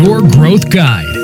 Your Growth Guide.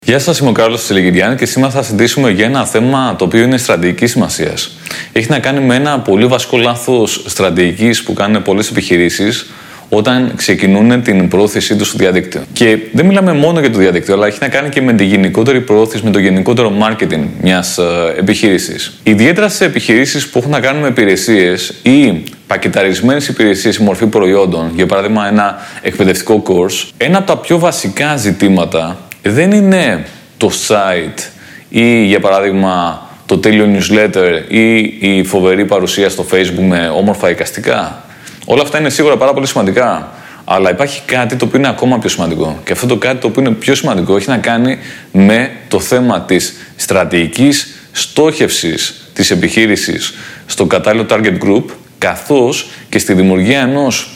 Γεια σας, είμαι ο Κάρλος Τσελεγυριάν και σήμερα θα συζητήσουμε για ένα θέμα το οποίο είναι στρατηγική σημασίας. Έχει να κάνει με ένα πολύ βασικό λάθος στρατηγικής που κάνουν πολλές επιχειρήσεις όταν ξεκινούν την πρόθεσή τους στο διαδίκτυο. Και δεν μιλάμε μόνο για το διαδίκτυο, αλλά έχει να κάνει και με τη γενικότερη πρόθεση, με το γενικότερο marketing μιας ε, επιχείρησης. Ιδιαίτερα σε επιχειρήσεις που έχουν να κάνουν με υπηρεσίες ή πακεταρισμένες υπηρεσίες σε μορφή προϊόντων, για παράδειγμα ένα εκπαιδευτικό course, ένα από τα πιο βασικά ζητήματα δεν είναι το site ή για παράδειγμα το τέλειο newsletter ή η φοβερή παρουσία στο facebook με όμορφα εικαστικά. Όλα αυτά είναι σίγουρα πάρα πολύ σημαντικά. Αλλά υπάρχει κάτι το οποίο είναι ακόμα πιο σημαντικό. Και αυτό το κάτι το οποίο είναι πιο σημαντικό έχει να κάνει με το θέμα της στρατηγικής στόχευσης της επιχείρησης στο κατάλληλο target group καθώς και στη δημιουργία ενός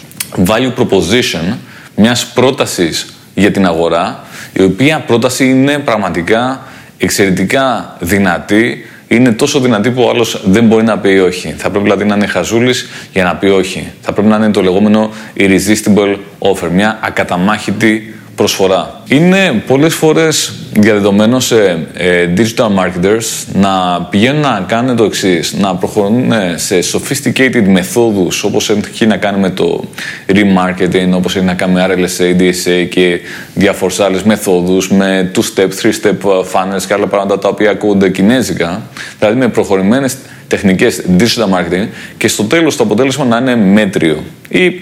value proposition, μιας πρότασης για την αγορά η οποία πρόταση είναι πραγματικά εξαιρετικά δυνατή. Είναι τόσο δυνατή που ο άλλος δεν μπορεί να πει όχι. Θα πρέπει δηλαδή να είναι χαζούλης για να πει όχι. Θα πρέπει να είναι το λεγόμενο irresistible offer, μια ακαταμάχητη προσφορά. Είναι πολλές φορές διαδεδομένο σε ε, digital marketers να πηγαίνουν να κάνουν το εξής, να προχωρούν σε sophisticated μεθόδους όπως έχει να κάνει με το remarketing, όπως έχει να κάνει με RLSA, DSA και διάφορες άλλες μεθόδους, με two-step, three-step funnels και άλλα πράγματα τα οποία ακούγονται κινέζικα, δηλαδή με προχωρημένες τεχνικές digital marketing και στο τέλος το αποτέλεσμα να είναι μέτριο ή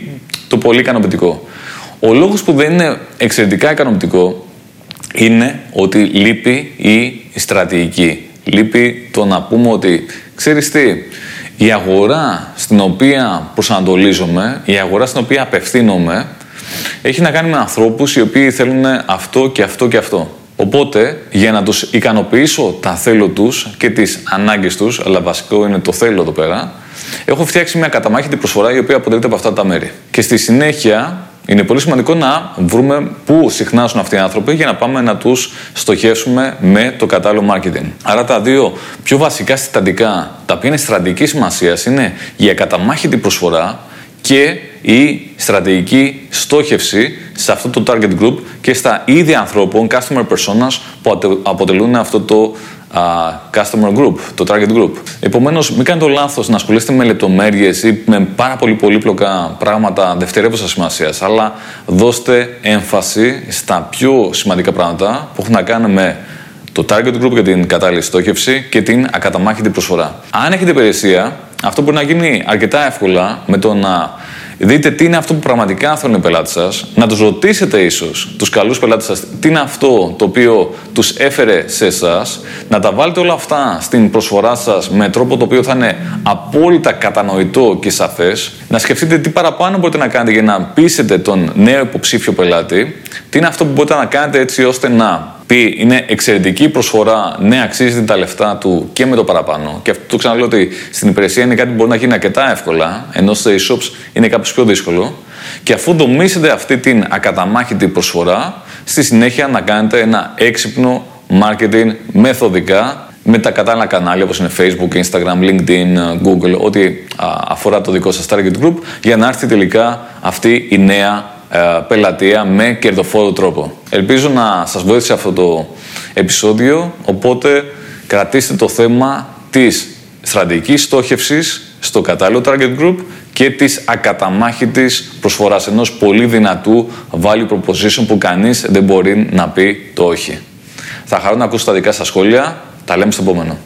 το πολύ ικανοποιητικό. Ο λόγος που δεν είναι εξαιρετικά ικανοποιητικό είναι ότι λείπει η στρατηγική. Λείπει το να πούμε ότι, ξέρεις τι, η αγορά στην οποία προσανατολίζομαι, η αγορά στην οποία απευθύνομαι, έχει να κάνει με ανθρώπους οι οποίοι θέλουν αυτό και αυτό και αυτό. Οπότε, για να τους ικανοποιήσω τα θέλω τους και τις ανάγκες τους, αλλά βασικό είναι το θέλω εδώ πέρα, έχω φτιάξει μια καταμάχητη προσφορά η οποία αποτελείται από αυτά τα μέρη. Και στη συνέχεια, είναι πολύ σημαντικό να βρούμε πού συχνάσουν αυτοί οι άνθρωποι για να πάμε να τους στοχεύσουμε με το κατάλληλο marketing. Άρα τα δύο πιο βασικά συστατικά, τα οποία είναι στρατηγική σημασίας, είναι η ακαταμάχητη προσφορά και η στρατηγική στόχευση σε αυτό το target group και στα ίδια ανθρώπων, customer personas, που αποτελούν αυτό το customer group, το target group. Επομένως, μην κάνετε το λάθος να ασχολείστε με λεπτομέρειες ή με πάρα πολύ πολύπλοκα πράγματα δευτερεύουσα σημασία, αλλά δώστε έμφαση στα πιο σημαντικά πράγματα που έχουν να κάνουν με το target group για την κατάλληλη στόχευση και την ακαταμάχητη προσφορά. Αν έχετε υπηρεσία, αυτό μπορεί να γίνει αρκετά εύκολα με το να δείτε τι είναι αυτό που πραγματικά θέλουν οι πελάτες σας, να τους ρωτήσετε ίσως τους καλούς πελάτες σας τι είναι αυτό το οποίο τους έφερε σε εσάς, να τα βάλετε όλα αυτά στην προσφορά σας με τρόπο το οποίο θα είναι απόλυτα κατανοητό και σαφές, να σκεφτείτε τι παραπάνω μπορείτε να κάνετε για να πείσετε τον νέο υποψήφιο πελάτη, τι είναι αυτό που μπορείτε να κάνετε έτσι ώστε να πει είναι εξαιρετική προσφορά, ναι, αξίζει τα λεφτά του και με το παραπάνω. Και αυτό το ξαναλέω ότι στην υπηρεσία είναι κάτι που μπορεί να γίνει αρκετά εύκολα, ενώ σε e-shops είναι κάπως πιο δύσκολο. Και αφού δομήσετε αυτή την ακαταμάχητη προσφορά, στη συνέχεια να κάνετε ένα έξυπνο marketing μεθοδικά με τα κατάλληλα κανάλια όπως είναι Facebook, Instagram, LinkedIn, Google, ό,τι αφορά το δικό σας target group, για να έρθει τελικά αυτή η νέα ε, πελατεία με κερδοφόρο τρόπο. Ελπίζω να σας βοήθησε αυτό το επεισόδιο, οπότε κρατήστε το θέμα της στρατηγικής στόχευσης στο κατάλληλο target group και της ακαταμάχητης προσφοράς ενός πολύ δυνατού value proposition που κανείς δεν μπορεί να πει το όχι. Θα χαρώ να ακούσω τα δικά σας σχόλια. Τα λέμε στο επόμενο.